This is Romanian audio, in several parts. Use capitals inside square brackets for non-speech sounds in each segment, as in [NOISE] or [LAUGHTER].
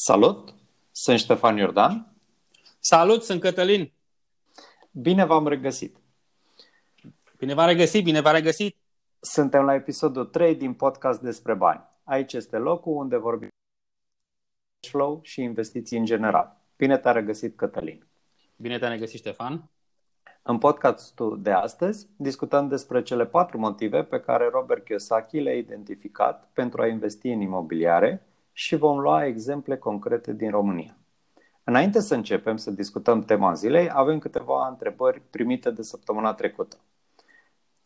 Salut! Sunt Ștefan Iordan. Salut, sunt Cătălin. Bine v-am regăsit. Bine v-am regăsit, bine v-am regăsit. Suntem la episodul 3 din podcast despre bani. Aici este locul unde vorbim flow și investiții în general. Bine te-a regăsit, Cătălin. Bine te-a regăsit, Ștefan. În podcastul de astăzi discutăm despre cele patru motive pe care Robert Kiyosaki le-a identificat pentru a investi în imobiliare și vom lua exemple concrete din România. Înainte să începem să discutăm tema zilei, avem câteva întrebări primite de săptămâna trecută.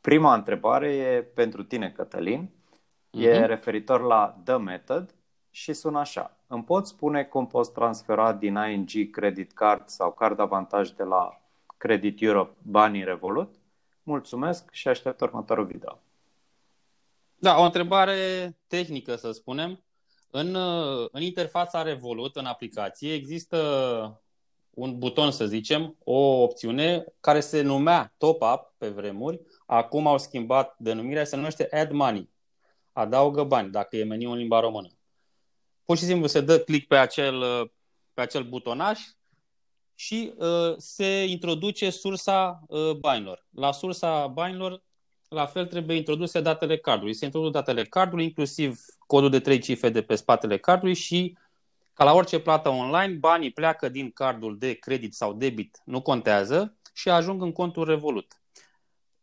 Prima întrebare e pentru tine, Cătălin. Uh-huh. E mhm. referitor la The Method și sună așa. Îmi poți spune cum poți transfera din ING Credit Card sau card avantaj de la Credit Europe banii Revolut? Mulțumesc și aștept următorul video. Da, o întrebare tehnică, să spunem. În, în interfața Revolut, în aplicație, există un buton, să zicem, o opțiune care se numea Top Up pe vremuri. Acum au schimbat denumirea, se numește Add Money. Adaugă bani, dacă e meniu în limba română. Pur și simplu se dă click pe acel, pe acel butonaj și uh, se introduce sursa uh, banilor. La sursa banilor, la fel, trebuie introduse datele cardului. Se introduc datele cardului, inclusiv codul de trei cifre de pe spatele cardului și ca la orice plată online, banii pleacă din cardul de credit sau debit, nu contează, și ajung în contul Revolut.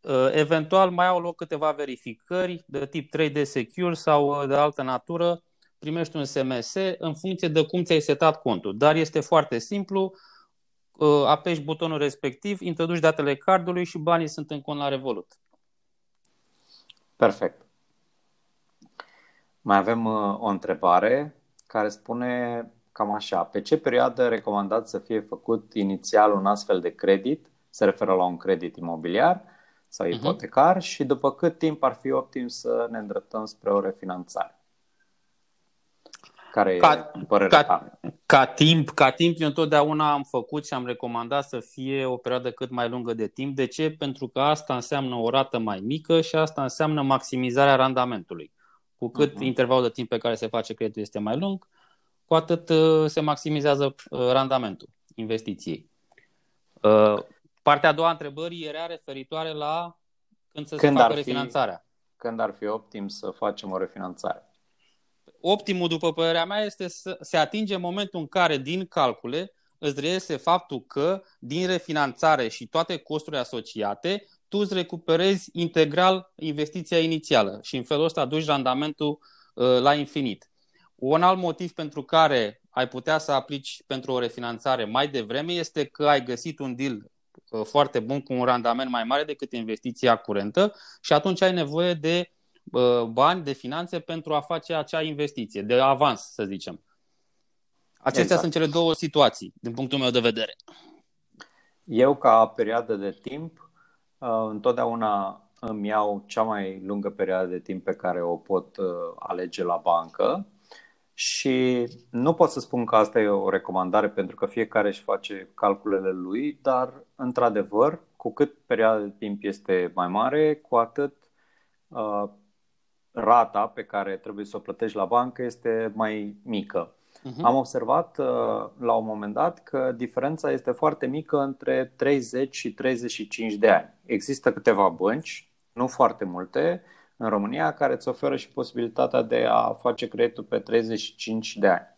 Uh, eventual mai au loc câteva verificări de tip 3D Secure sau uh, de altă natură, primești un SMS în funcție de cum ți-ai setat contul. Dar este foarte simplu, uh, apeși butonul respectiv, introduci datele cardului și banii sunt în cont la Revolut. Perfect. Mai avem uh, o întrebare care spune cam așa. Pe ce perioadă recomandați să fie făcut inițial un astfel de credit? Se referă la un credit imobiliar sau mhm. ipotecar uh-huh. și după cât timp ar fi optim să ne îndreptăm spre o refinanțare? Care ca, e părerea ca, ta? Ca timp, ca timp, eu întotdeauna am făcut și am recomandat să fie o perioadă cât mai lungă de timp. De ce? Pentru că asta înseamnă o rată mai mică și asta înseamnă maximizarea randamentului. Cu cât uh-huh. intervalul de timp pe care se face creditul este mai lung, cu atât uh, se maximizează uh, randamentul investiției. Uh, partea a doua a întrebării era referitoare la când să când se facă refinanțarea. Fi, când ar fi optim să facem o refinanțare? Optimul, după părerea mea, este să se atinge momentul în care din calcule îți reiese faptul că din refinanțare și toate costurile asociate, tu îți recuperezi integral investiția inițială și în felul ăsta aduci randamentul uh, la infinit. Un alt motiv pentru care ai putea să aplici pentru o refinanțare mai devreme este că ai găsit un deal uh, foarte bun cu un randament mai mare decât investiția curentă și atunci ai nevoie de uh, bani, de finanțe pentru a face acea investiție, de avans, să zicem. Acestea exact. sunt cele două situații, din punctul meu de vedere. Eu, ca perioadă de timp, Uh, întotdeauna îmi iau cea mai lungă perioadă de timp pe care o pot uh, alege la bancă și nu pot să spun că asta e o recomandare pentru că fiecare își face calculele lui, dar într-adevăr, cu cât perioada de timp este mai mare, cu atât uh, rata pe care trebuie să o plătești la bancă este mai mică. Uh-huh. Am observat uh, la un moment dat că diferența este foarte mică între 30 și 35 de ani. Există câteva bănci, nu foarte multe, în România, care îți oferă și posibilitatea de a face creditul pe 35 de ani.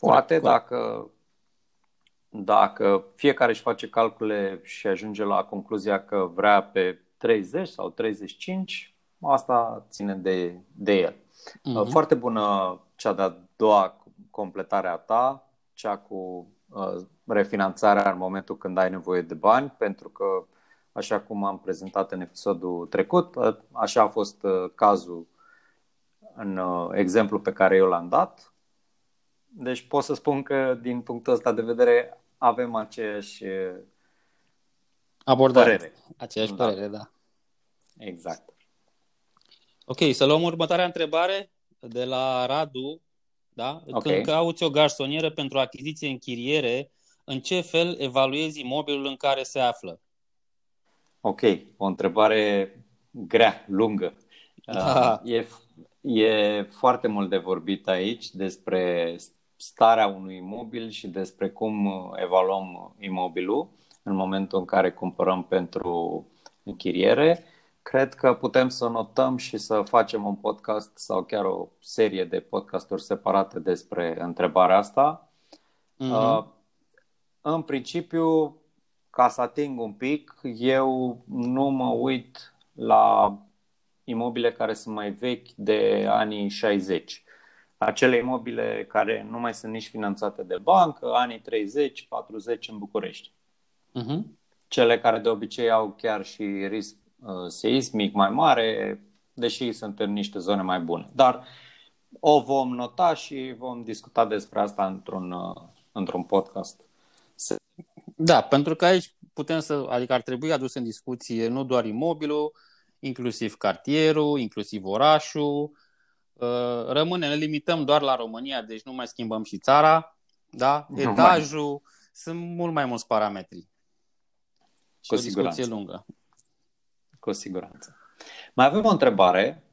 Poate dacă, dacă fiecare își face calcule și ajunge la concluzia că vrea pe 30 sau 35, asta ține de, de el. Uh-huh. Foarte bună cea de-a doua completare a ta, cea cu uh, refinanțarea în momentul când ai nevoie de bani, pentru că, așa cum am prezentat în episodul trecut, uh, așa a fost uh, cazul în uh, exemplu pe care eu l-am dat. Deci pot să spun că, din punctul ăsta de vedere, avem aceeași uh, abordare. Părere. Aceeași da. părere, da. Exact. Ok, să luăm următoarea întrebare de la Radu. Da? Okay. Când cauți o garsonieră pentru achiziție închiriere, în ce fel evaluezi imobilul în care se află? Ok, o întrebare grea, lungă. Da. Uh, e, e foarte mult de vorbit aici despre starea unui imobil și despre cum evaluăm imobilul în momentul în care cumpărăm pentru închiriere. Cred că putem să notăm și să facem un podcast sau chiar o serie de podcasturi separate despre întrebarea asta. Mm-hmm. În principiu, ca să ating un pic, eu nu mă uit la imobile care sunt mai vechi de anii 60. Acele imobile care nu mai sunt nici finanțate de bancă, anii 30-40 în București. Uh-huh. Cele care de obicei au chiar și risc uh, seismic mai mare, deși sunt în niște zone mai bune. Dar o vom nota și vom discuta despre asta într-un, uh, într-un podcast. Da, pentru că aici putem să, adică ar trebui adus în discuție nu doar imobilul, inclusiv cartierul, inclusiv orașul. Uh, rămâne, ne limităm doar la România, deci nu mai schimbăm și țara, da? Etajul, sunt mult mai mulți parametri. Cu o siguranță. lungă. Cu siguranță. Mai avem o întrebare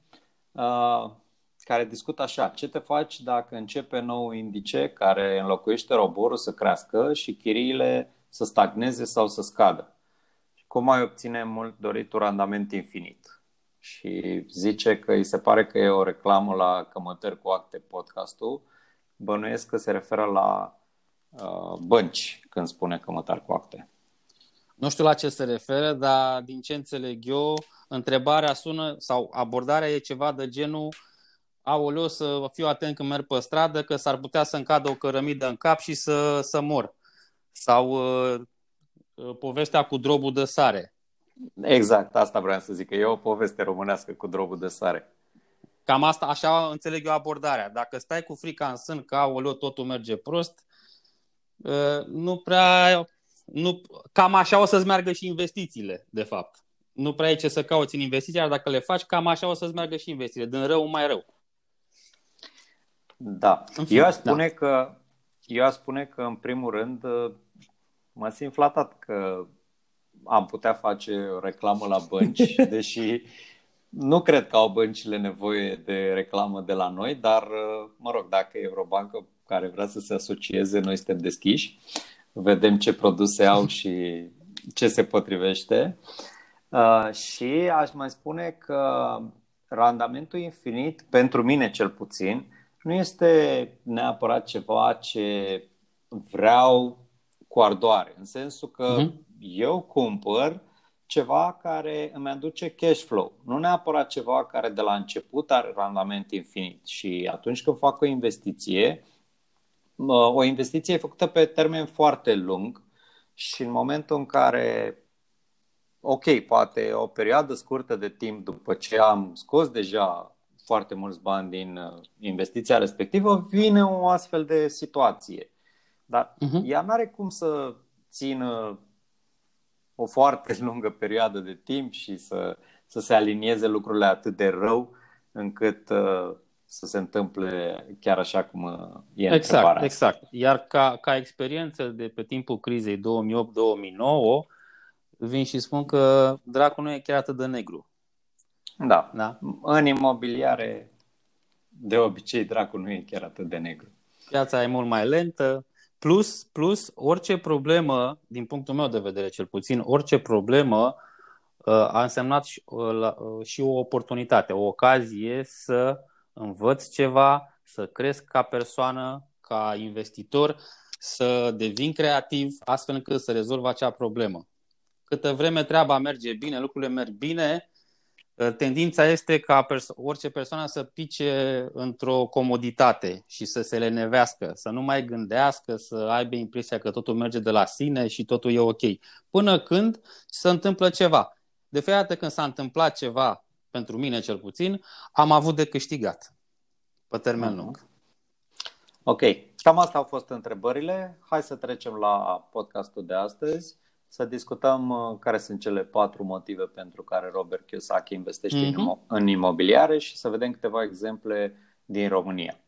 uh, care discută așa. Ce te faci dacă începe nou indice care înlocuiește roborul să crească și chiriile să stagneze sau să scadă? Cum mai obține mult doritul randament infinit? Și zice că îi se pare că e o reclamă la Cămătări cu Acte podcastul. Bănuiesc că se referă la uh, bănci când spune Cămătari cu Acte. Nu știu la ce se referă, dar din ce înțeleg eu, întrebarea sună sau abordarea e ceva de genul aoleu să fiu atent când merg pe stradă că s-ar putea să-mi cadă o cărămidă în cap și să, să mor. Sau uh, uh, povestea cu drobul de sare. Exact, asta vreau să zic, că e o poveste românească cu drobul de sare. Cam asta, așa înțeleg eu abordarea. Dacă stai cu frica în sân că, aoleu, totul merge prost, uh, nu prea nu, cam așa o să-ți meargă și investițiile, de fapt. Nu prea ai ce să cauți în investiții, dar dacă le faci, cam așa o să-ți meargă și investițiile, din rău mai rău. Da. Fine, eu aș spune da. că eu aș spune că în primul rând mă simt flatat că am putea face o reclamă la bănci, [LAUGHS] deși nu cred că au băncile nevoie de reclamă de la noi, dar mă rog, dacă e vreo bancă care vrea să se asocieze, noi suntem deschiși vedem ce produse au [LAUGHS] și ce se potrivește. Uh, și aș mai spune că randamentul infinit, pentru mine cel puțin, nu este neapărat ceva ce vreau cu ardoare, în sensul că uh-huh. eu cumpăr ceva care îmi aduce cash flow, nu neapărat ceva care de la început are randament infinit. Și atunci când fac o investiție, o investiție făcută pe termen foarte lung și în momentul în care, ok, poate o perioadă scurtă de timp după ce am scos deja foarte mulți bani din uh, investiția respectivă, vine o astfel de situație. Dar uh-huh. ea nu are cum să țină o foarte [LAUGHS] lungă perioadă de timp și să, să se alinieze lucrurile atât de rău încât uh, să se întâmple chiar așa cum uh, e Exact, exact. Iar ca, ca experiență de pe timpul crizei 2008-2009, vin și spun că dracul nu e chiar atât de negru. Da. da. În imobiliare, de obicei, dracul nu e chiar atât de negru. Piața e mult mai lentă, plus, plus orice problemă, din punctul meu de vedere cel puțin, orice problemă uh, a însemnat și, uh, și o oportunitate, o ocazie să învăț ceva, să cresc ca persoană, ca investitor, să devin creativ, astfel încât să rezolv acea problemă. Câtă vreme treaba merge bine, lucrurile merg bine, ă, tendința este ca perso- orice persoană să pice într-o comoditate și să se lenevească, să nu mai gândească, să aibă impresia că totul merge de la sine și totul e ok. Până când se întâmplă ceva. De fiecare când s-a întâmplat ceva pentru mine cel puțin, am avut de câștigat pe termen lung. Ok, cam asta au fost întrebările. Hai să trecem la podcastul de astăzi, să discutăm uh, care sunt cele patru motive pentru care Robert Kiyosaki investește mm-hmm. în imobiliare și să vedem câteva exemple din România.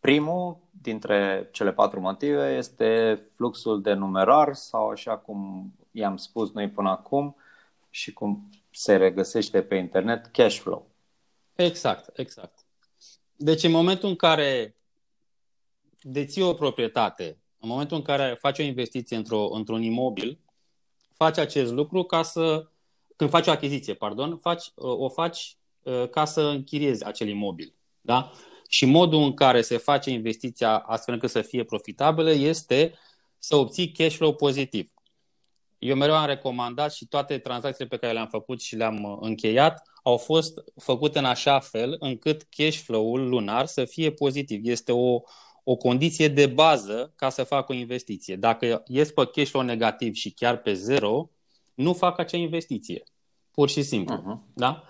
Primul dintre cele patru motive este fluxul de numerar sau așa cum i-am spus noi până acum și cum se regăsește pe internet, cash flow. Exact, exact. Deci în momentul în care deții o proprietate, în momentul în care faci o investiție într-o, într-un imobil, faci acest lucru ca să, când faci o achiziție, pardon, faci, o faci uh, ca să închiriezi acel imobil. Da? Și modul în care se face investiția astfel încât să fie profitabilă este să obții cash flow pozitiv. Eu mereu am recomandat și toate tranzacțiile pe care le-am făcut și le-am uh, încheiat au fost făcute în așa fel încât cash flow-ul lunar să fie pozitiv. Este o, o condiție de bază ca să fac o investiție. Dacă ies pe cash flow negativ și chiar pe zero, nu fac acea investiție. Pur și simplu. Uh-huh. Da?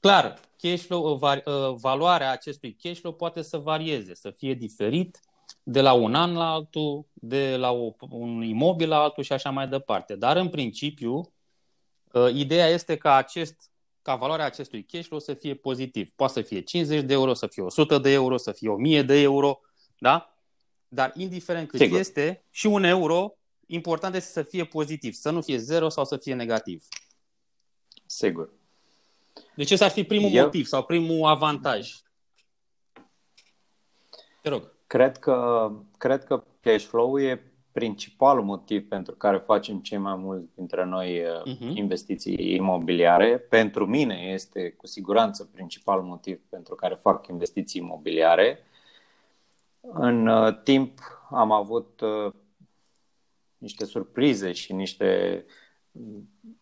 Clar, cash flow, uh, uh, valoarea acestui cash flow poate să varieze, să fie diferit de la un an la altul, de la o, un imobil la altul și așa mai departe. Dar în principiu, uh, ideea este ca acest ca valoarea acestui cash flow să fie pozitiv. Poate să fie 50 de euro, să fie 100 de euro, să fie 1000 de euro, da? Dar indiferent cât Sigur. este, și un euro, important este să fie pozitiv, să nu fie zero sau să fie negativ. Sigur. Deci ăsta ar fi primul Eu... motiv sau primul avantaj. Te rog. Cred că, cred că cash flow e principalul motiv pentru care facem cei mai mulți dintre noi uh-huh. investiții imobiliare. Pentru mine este cu siguranță principalul motiv pentru care fac investiții imobiliare. În uh, timp am avut uh, niște surprize și niște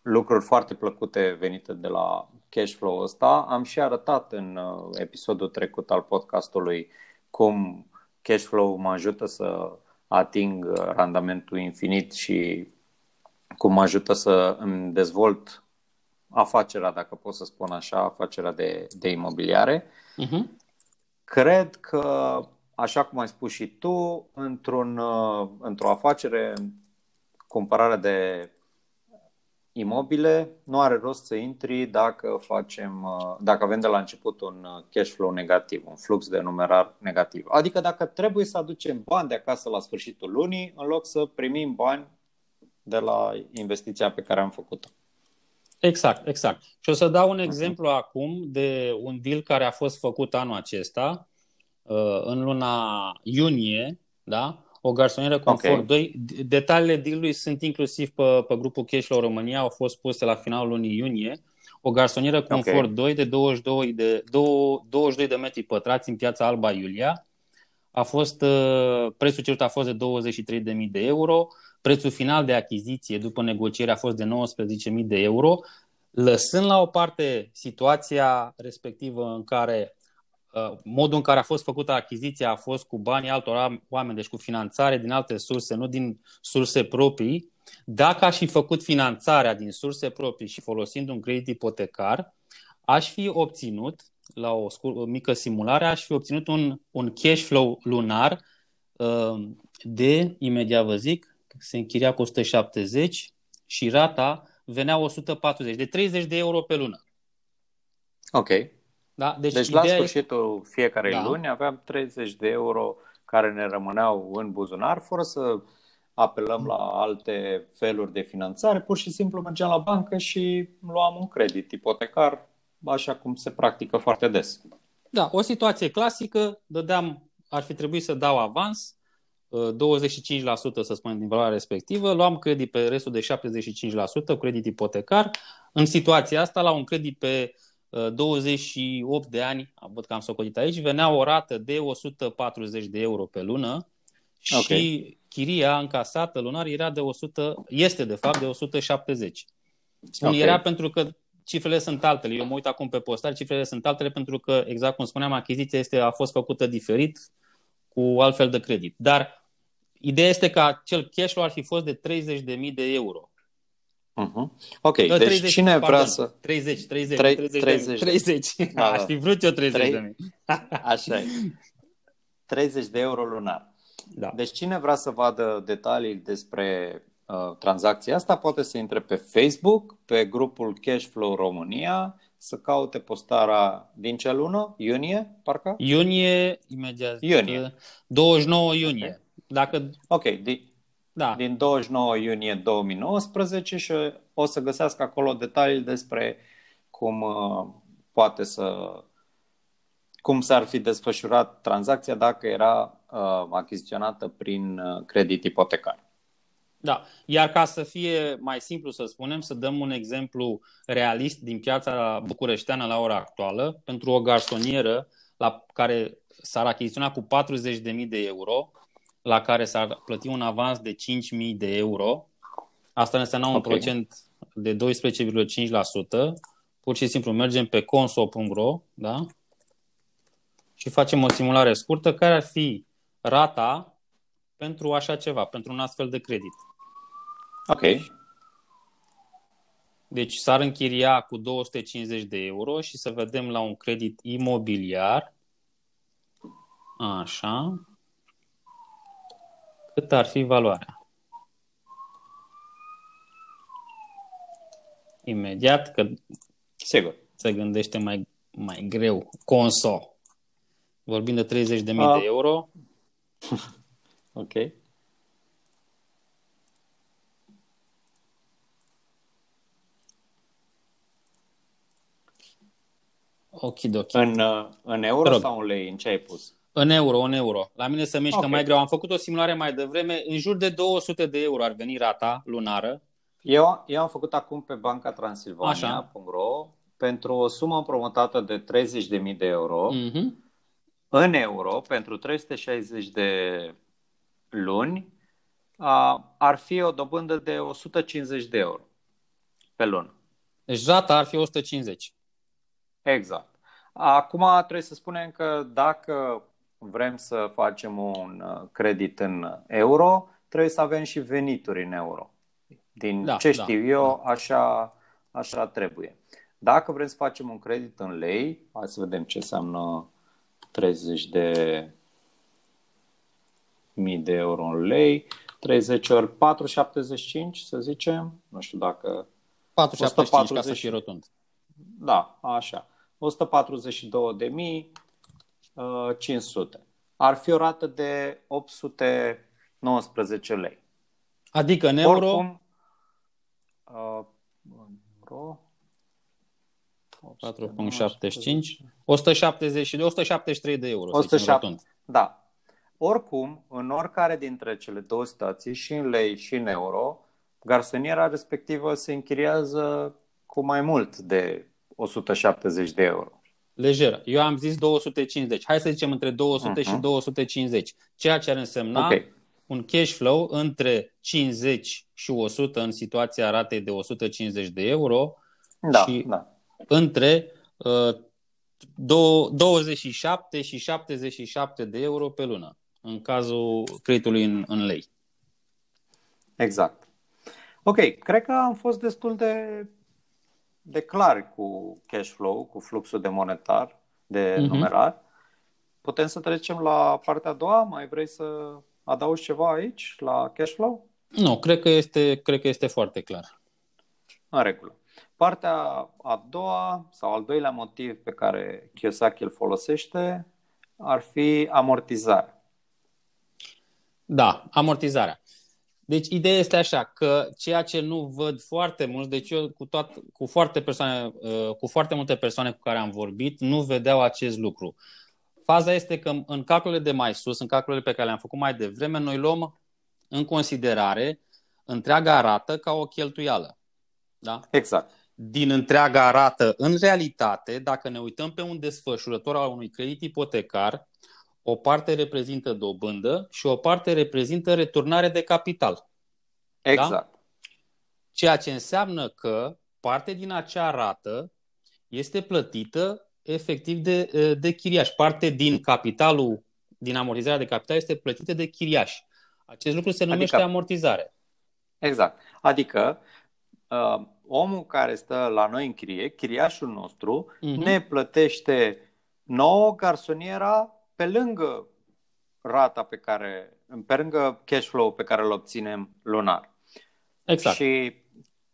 lucruri foarte plăcute venite de la cash flow ăsta. Am și arătat în uh, episodul trecut al podcastului cum cash flow mă ajută să ating randamentul infinit și cum mă ajută să îmi dezvolt afacerea, dacă pot să spun așa, afacerea de, de imobiliare. Uh-huh. Cred că, așa cum ai spus și tu, într-un, într-o afacere, cumpărarea de imobile, nu are rost să intri dacă facem, uh, dacă avem de la început un uh, cash flow negativ, un flux de numerar negativ. Adică dacă trebuie să aducem bani de acasă la sfârșitul lunii, în loc să primim bani de la investiția pe care am făcut-o. Exact, exact. Și o să dau un exemplu uh-huh. acum de un deal care a fost făcut anul acesta, uh, în luna iunie, da? O garsonieră Comfort okay. 2. Detaliile deal sunt inclusiv pe, pe grupul Cashflow România, au fost puse la finalul lunii iunie. O garsonieră Comfort okay. 2 de 22 de, 22 de metri pătrați în piața Alba Iulia. A fost, uh, prețul cerut a fost de 23.000 de euro, prețul final de achiziție după negociere a fost de 19.000 de euro, lăsând la o parte situația respectivă în care Uh, modul în care a fost făcută achiziția a fost cu banii altor oameni, deci cu finanțare din alte surse, nu din surse proprii. Dacă aș fi făcut finanțarea din surse proprii și folosind un credit ipotecar, aș fi obținut, la o, scur- o mică simulare, aș fi obținut un, un cash flow lunar uh, de, imediat vă zic, se închiria cu 170 și rata venea 140, de 30 de euro pe lună. Ok. Da? Deci, deci la sfârșitul e... fiecarei da. luni aveam 30 de euro care ne rămâneau în buzunar fără să apelăm la alte feluri de finanțare, pur și simplu mergeam la bancă și luam un credit ipotecar, așa cum se practică foarte des. Da, o situație clasică, dădeam, ar fi trebuit să dau avans, 25% să spunem din valoarea respectivă, luam credit pe restul de 75%, credit ipotecar. În situația asta, la un credit pe 28 de ani, văd că am socotit aici, venea o rată de 140 de euro pe lună și okay. chiria încasată lunar era de 100, este de fapt de 170. Spun okay. era pentru că cifrele sunt altele. Eu mă uit acum pe postare, cifrele sunt altele pentru că, exact cum spuneam, achiziția este, a fost făcută diferit cu altfel de credit. Dar ideea este că acel cash flow ar fi fost de 30.000 de euro. Uh-huh. Ok, deci 30, cine pardon, vrea să... 30, 30, 30, 30, 30. Da, Aș fi vrut eu 30 3... de mii. [LAUGHS] Așa e. 30 de euro lunar. Da. Deci cine vrea să vadă detalii despre uh, tranzacția asta poate să intre pe Facebook, pe grupul Cashflow România, să caute postarea din ce lună? Iunie, parcă? Iunie, imediat. Iunie. 29 iunie. Okay. Dacă... Ok, de- da. din 29 iunie 2019 și o să găsească acolo detalii despre cum uh, poate să cum s-ar fi desfășurat tranzacția dacă era uh, achiziționată prin uh, credit ipotecar. Da, iar ca să fie mai simplu să spunem, să dăm un exemplu realist din piața bucureșteană la ora actuală, pentru o garsonieră la care s-ar achiziționa cu 40.000 de euro, la care s-ar plăti un avans de 5.000 de euro, asta înseamnă un okay. procent de 12,5%, pur și simplu mergem pe conso.ro, da? Și facem o simulare scurtă care ar fi rata pentru așa ceva, pentru un astfel de credit. Ok. Deci s-ar închiria cu 250 de euro și să vedem la un credit imobiliar. Așa. Cât ar fi valoarea? Imediat, că Sigur. se gândește mai, mai greu. Conso. Vorbim de 30.000 de uh. de euro. [LAUGHS] ok. Okidoki. În, uh, în euro sau în lei? În ce ai pus? În euro, în euro. La mine se mișcă okay. mai greu. Am făcut o simulare mai devreme. În jur de 200 de euro ar veni rata lunară. Eu, eu am făcut acum pe banca Transilvania.ro pentru o sumă împrumutată de 30.000 de euro. Mm-hmm. În euro, pentru 360 de luni, a, ar fi o dobândă de 150 de euro pe lună. Deci rata ar fi 150. Exact. Acum trebuie să spunem că dacă vrem să facem un uh, credit în euro, trebuie să avem și venituri în euro. Din da, ce da, știu da, eu, da. Așa, așa trebuie. Dacă vrem să facem un credit în lei, hai să vedem ce înseamnă 30 de mii de euro în lei, 30 ori 4,75 să zicem, nu știu dacă... 4,75 ca să fie rotund. Da, așa. 142.500. Ar fi o rată de 819 lei. Adică în euro? Oricum, uh, euro 4.75 170 173 de euro. 107, da. Oricum, în oricare dintre cele două stații, și în lei și în euro, garsoniera respectivă se închiriază cu mai mult de 170 de euro. Lejer. Eu am zis 250. Hai să zicem între 200 uh-huh. și 250. Mhm. Ceea ce ar însemna okay. un cash flow între 50 și 100 în situația ratei de 150 de euro da, și da. între uh, 27 și 77 de euro pe lună în cazul creditului în, în lei. Exact. Ok, cred că am fost destul de de clar cu cash flow, cu fluxul de monetar, de uh-huh. numerar. Putem să trecem la partea a doua? Mai vrei să adaugi ceva aici, la cash flow? Nu, cred că este, cred că este foarte clar. În regulă. Partea a doua sau al doilea motiv pe care Kiyosaki îl folosește ar fi amortizarea. Da, amortizarea. Deci ideea este așa, că ceea ce nu văd foarte mult, deci eu cu, toat, cu, foarte persoane, uh, cu foarte multe persoane cu care am vorbit, nu vedeau acest lucru. Faza este că în calculele de mai sus, în calculele pe care le-am făcut mai devreme, noi luăm în considerare întreaga rată ca o cheltuială. Da? Exact. Din întreaga rată, în realitate, dacă ne uităm pe un desfășurător al unui credit ipotecar, o parte reprezintă dobândă și o parte reprezintă returnare de capital. Exact. Da? Ceea ce înseamnă că parte din acea rată este plătită efectiv de, de chiriaș. Parte din capitalul, din amortizarea de capital este plătită de chiriaș. Acest lucru se numește adică, amortizare. Exact. Adică uh, omul care stă la noi în chirie, chiriașul nostru, uh-huh. ne plătește nouă garsoniera pe lângă rata pe care, pe lângă cash flow pe care îl obținem lunar. Exact. Și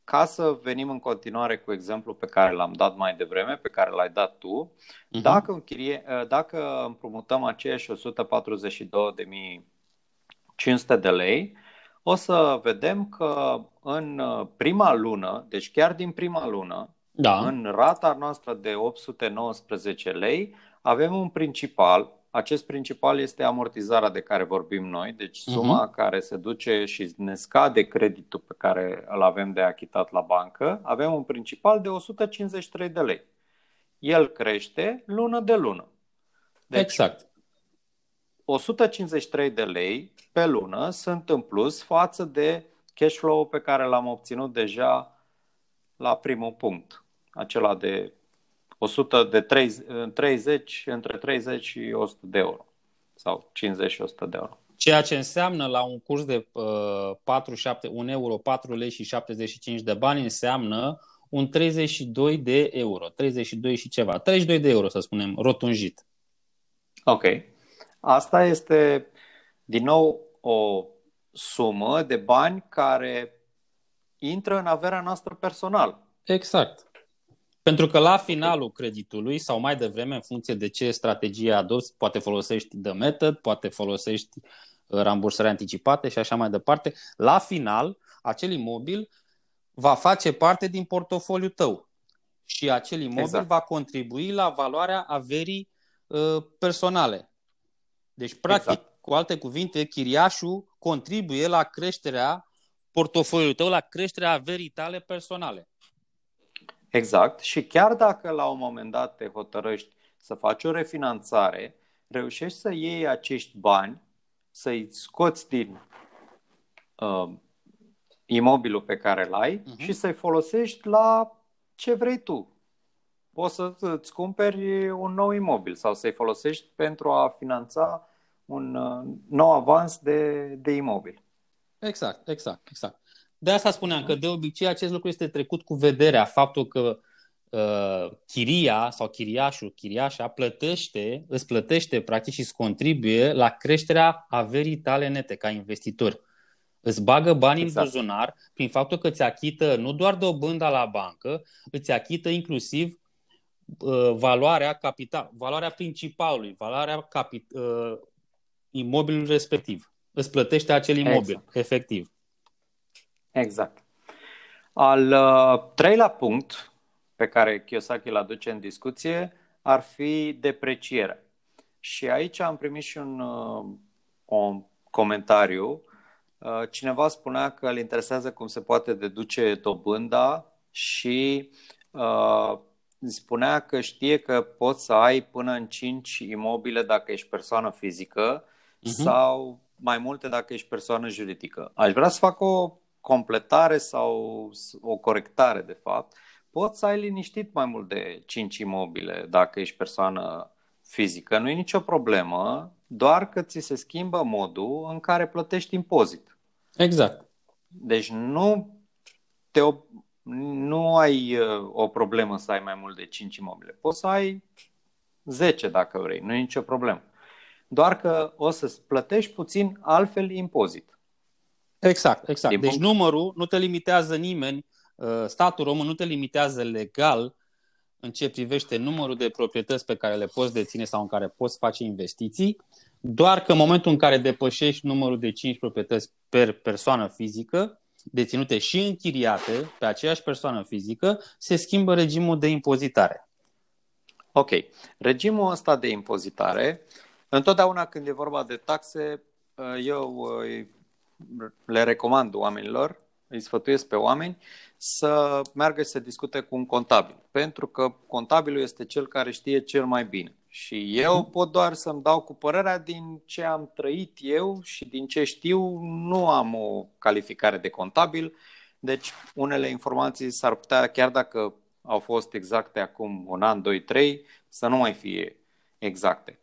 ca să venim în continuare cu exemplu pe care l-am dat mai devreme, pe care l-ai dat tu, uh-huh. dacă, închirie, dacă împrumutăm aceiași 142.500 de lei, o să vedem că în prima lună, deci chiar din prima lună, da. în rata noastră de 819 lei, avem un principal, acest principal este amortizarea de care vorbim noi, deci suma uh-huh. care se duce și ne scade creditul pe care îl avem de achitat la bancă, avem un principal de 153 de lei. El crește lună de lună. Deci, exact. 153 de lei pe lună sunt în plus față de cash flow pe care l-am obținut deja la primul punct, acela de 100 de 30, 30 între 30 și 100 de euro sau 50 și 100 de euro. Ceea ce înseamnă la un curs de uh, 4, 7, 1 euro, 4 lei și 75 de bani înseamnă un 32 de euro, 32 și ceva, 32 de euro să spunem, rotunjit. Ok. Asta este din nou o sumă de bani care intră în averea noastră personală. Exact. Pentru că la finalul creditului sau mai devreme, în funcție de ce strategie adopți, poate folosești The Method, poate folosești uh, rambursări anticipate și așa mai departe, la final, acel imobil va face parte din portofoliul tău și acel imobil exact. va contribui la valoarea averii uh, personale. Deci, practic, exact. cu alte cuvinte, chiriașul contribuie la creșterea portofoliului tău, la creșterea averii tale personale. Exact. Și chiar dacă la un moment dat te hotărăști să faci o refinanțare, reușești să iei acești bani, să-i scoți din uh, imobilul pe care îl ai uh-huh. și să-i folosești la ce vrei tu. Poți să îți cumperi un nou imobil sau să-i folosești pentru a finanța un uh, nou avans de, de imobil. Exact, exact, exact. De asta spuneam că de obicei acest lucru este trecut cu vederea, faptul că uh, chiria sau chiriașul, chiriașa plătește, îți plătește practic și îți contribuie la creșterea averii tale nete ca investitor. Îți bagă bani exact. în buzunar prin faptul că îți achită nu doar dobânda la bancă, îți achită inclusiv uh, valoarea capital, valoarea principalului, valoarea capi, uh, imobilului respectiv. Îți plătește acel imobil, exact. efectiv. Exact. Al uh, treilea punct pe care Kiyosaki îl aduce în discuție ar fi deprecierea. Și aici am primit și un, uh, un comentariu. Uh, cineva spunea că îl interesează cum se poate deduce dobânda și uh, spunea că știe că poți să ai până în 5 imobile dacă ești persoană fizică uh-huh. sau mai multe dacă ești persoană juridică. Aș vrea să fac o completare sau o corectare, de fapt, poți să ai liniștit mai mult de 5 imobile dacă ești persoană fizică. Nu e nicio problemă, doar că ți se schimbă modul în care plătești impozit. Exact. Deci nu te nu ai uh, o problemă să ai mai mult de 5 imobile. Poți să ai 10 dacă vrei, nu e nicio problemă. Doar că o să plătești puțin altfel impozit. Exact, exact. Din deci punct... numărul nu te limitează nimeni, uh, statul român nu te limitează legal în ce privește numărul de proprietăți pe care le poți deține sau în care poți face investiții, doar că în momentul în care depășești numărul de 5 proprietăți per persoană fizică, deținute și închiriate pe aceeași persoană fizică, se schimbă regimul de impozitare. Ok. Regimul ăsta de impozitare, întotdeauna când e vorba de taxe, uh, eu uh, le recomand oamenilor, îi sfătuiesc pe oameni să meargă și să discute cu un contabil, pentru că contabilul este cel care știe cel mai bine. Și eu pot doar să-mi dau cu părerea din ce am trăit eu și din ce știu, nu am o calificare de contabil, deci unele informații s-ar putea, chiar dacă au fost exacte acum un an, doi, trei, să nu mai fie exacte.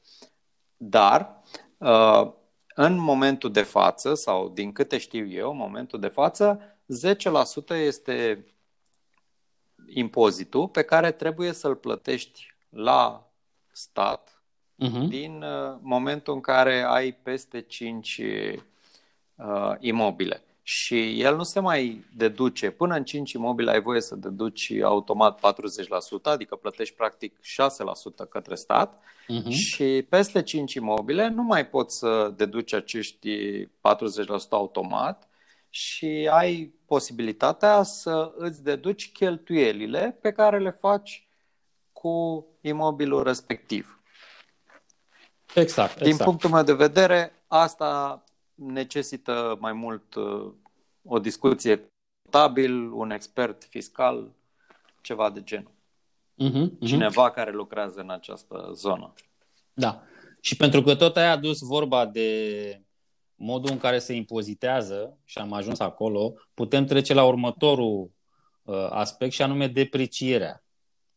Dar uh, în momentul de față, sau din câte știu eu, în momentul de față, 10% este impozitul pe care trebuie să-l plătești la stat uh-huh. din uh, momentul în care ai peste 5 uh, imobile și el nu se mai deduce. Până în 5 imobile ai voie să deduci automat 40%, adică plătești practic 6% către stat uh-huh. și peste 5 imobile nu mai poți să deduci acești 40% automat și ai posibilitatea să îți deduci cheltuielile pe care le faci cu imobilul respectiv. Exact, exact. Din punctul meu de vedere, asta necesită mai mult uh, o discuție contabil, un expert fiscal, ceva de genul. Uh-huh, uh-huh. Cineva care lucrează în această zonă. Da. Și pentru că tot ai adus vorba de modul în care se impozitează și am ajuns acolo, putem trece la următorul uh, aspect și anume deprecierea.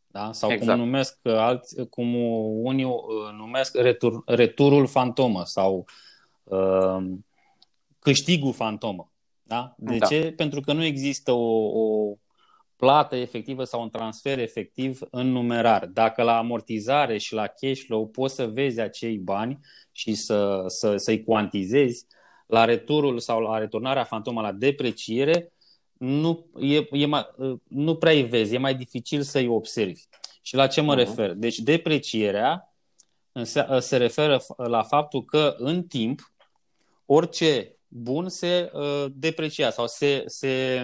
Da? Sau exact. cum numesc uh, alți, cum unii uh, numesc retur, returul fantomă sau uh, câștigul fantomă. Da? De da. ce? Pentru că nu există o, o plată efectivă sau un transfer efectiv în numerar. Dacă la amortizare și la cash flow poți să vezi acei bani și să, să, să-i cuantizezi, la returul sau la returnarea fantomă la depreciere, nu, e, e mai, nu prea îi vezi, e mai dificil să-i observi. Și la ce mă uh-huh. refer? Deci deprecierea se referă la faptul că în timp orice bun se uh, depreciază sau se, se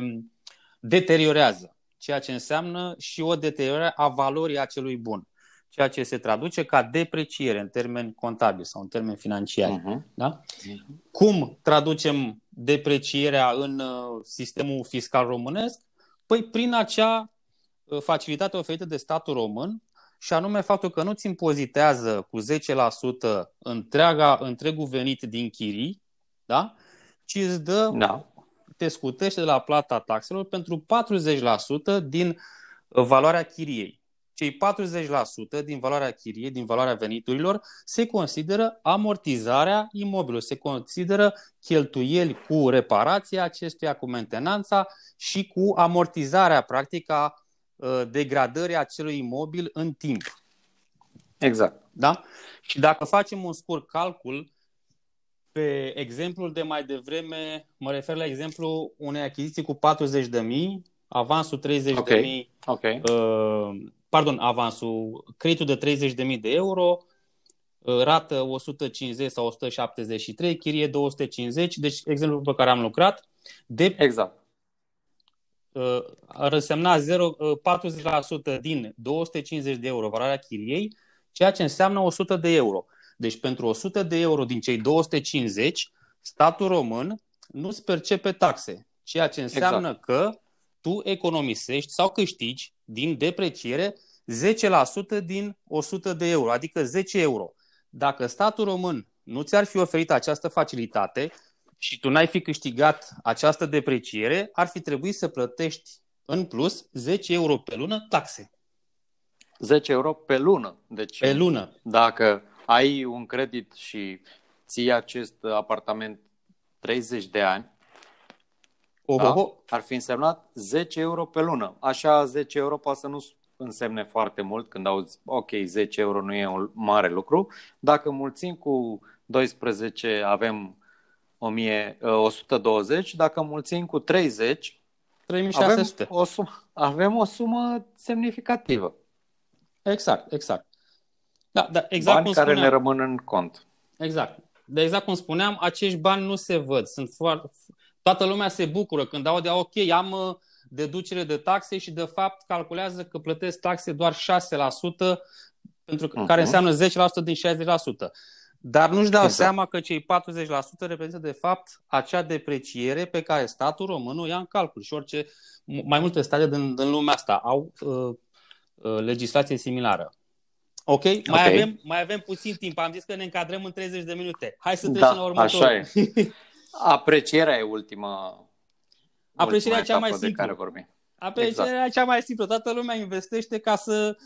deteriorează, ceea ce înseamnă și o deteriorare a valorii acelui bun, ceea ce se traduce ca depreciere în termeni contabili sau în termeni financiari. Uh-huh. Da? Uh-huh. Cum traducem deprecierea în uh, sistemul fiscal românesc? Păi prin acea uh, facilitate oferită de statul român și anume faptul că nu-ți impozitează cu 10% întreaga, întregul venit din chirii, da? Ci îți dă, da. te scutește de la plata taxelor pentru 40% din uh, valoarea chiriei. Cei 40% din valoarea chiriei, din valoarea veniturilor, se consideră amortizarea imobilului, se consideră cheltuieli cu reparația acestuia, cu mentenanța și cu amortizarea practică a uh, degradării acelui imobil în timp. Exact. Da? Și dacă facem un scurt calcul, pe exemplul de mai devreme, mă refer la exemplu unei achiziții cu 40 de mii, avansul 30 okay. de mii, okay. uh, pardon, avansul, creditul de 30 de mii de euro, uh, rată 150 sau 173, chirie 250, deci exemplul pe care am lucrat, de exact. Uh, ar însemna 0, uh, 40% din 250 de euro valoarea chiriei, ceea ce înseamnă 100 de euro. Deci pentru 100 de euro din cei 250, statul român nu-ți percepe taxe, ceea ce înseamnă exact. că tu economisești sau câștigi din depreciere 10% din 100 de euro, adică 10 euro. Dacă statul român nu ți-ar fi oferit această facilitate și tu n-ai fi câștigat această depreciere, ar fi trebuit să plătești în plus 10 euro pe lună taxe. 10 euro pe lună. Deci, pe lună. Dacă ai un credit și ții acest apartament 30 de ani, oh, da? oh. ar fi însemnat 10 euro pe lună. Așa 10 euro poate să nu însemne foarte mult când auzi, ok, 10 euro nu e un mare lucru. Dacă mulțim cu 12 avem 1000, 120, dacă mulțim cu 30, 3600. Avem o sumă, avem o sumă semnificativă. Exact, exact. Da, da, exact bani cum care spuneam. ne rămân în cont. Exact. De exact cum spuneam, acești bani nu se văd. Sunt foarte... Toată lumea se bucură când aude, ok, am uh, deducere de taxe și de fapt calculează că plătesc taxe doar 6%, pentru că, uh-huh. care înseamnă 10% din 60%. Dar nu-și dau exact. seama că cei 40% reprezintă de fapt acea depreciere pe care statul român o ia în calcul și orice, mai multe state din, din lumea asta au uh, uh, legislație similară. Ok? Mai, okay. Avem, mai avem puțin timp. Am zis că ne încadrăm în 30 de minute. Hai să trecem da, la următorul. Așa e. [LAUGHS] Aprecierea e ultima. Aprecierea cea mai simplă. Care vorbim. Aprecierea exact. cea mai simplă. Toată lumea investește ca să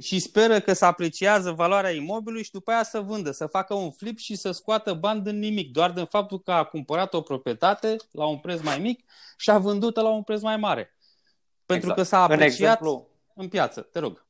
și speră că se apreciază valoarea imobilului și după aia să vândă, să facă un flip și să scoată bani din nimic, doar din faptul că a cumpărat o proprietate la un preț mai mic și a vândut-o la un preț mai mare. Pentru exact. că s-a apreciat în, exemplu, în piață. Te rog.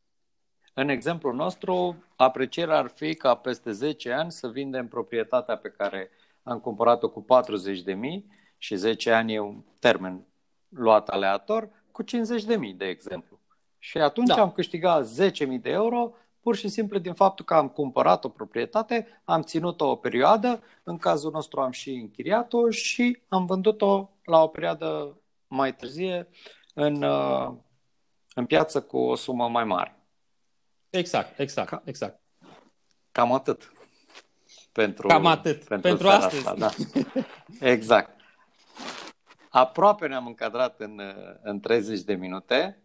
În exemplul nostru, aprecierea ar fi ca peste 10 ani să vindem proprietatea pe care am cumpărat-o cu 40 de mii și 10 ani e un termen luat aleator, cu 50 de mii, de exemplu. Și atunci da. am câștigat 10.000 de euro pur și simplu din faptul că am cumpărat o proprietate, am ținut-o o perioadă, în cazul nostru am și închiriat-o și am vândut-o la o perioadă mai târzie în, uh, în piață cu o sumă mai mare. Exact, exact, exact. Cam atât. pentru, Cam atât. pentru, Pentru seara astăzi. Asta, da. [LAUGHS] Exact. Aproape ne-am încadrat în, în 30 de minute.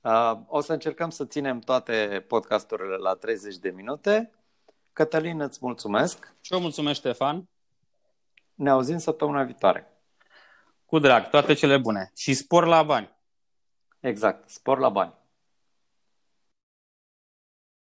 Uh, o să încercăm să ținem toate podcasturile la 30 de minute. Cătălin, îți mulțumesc. Și eu mulțumesc, Ștefan. Ne auzim săptămâna viitoare. Cu drag, toate cele bune. Și spor la bani. Exact. Spor la bani.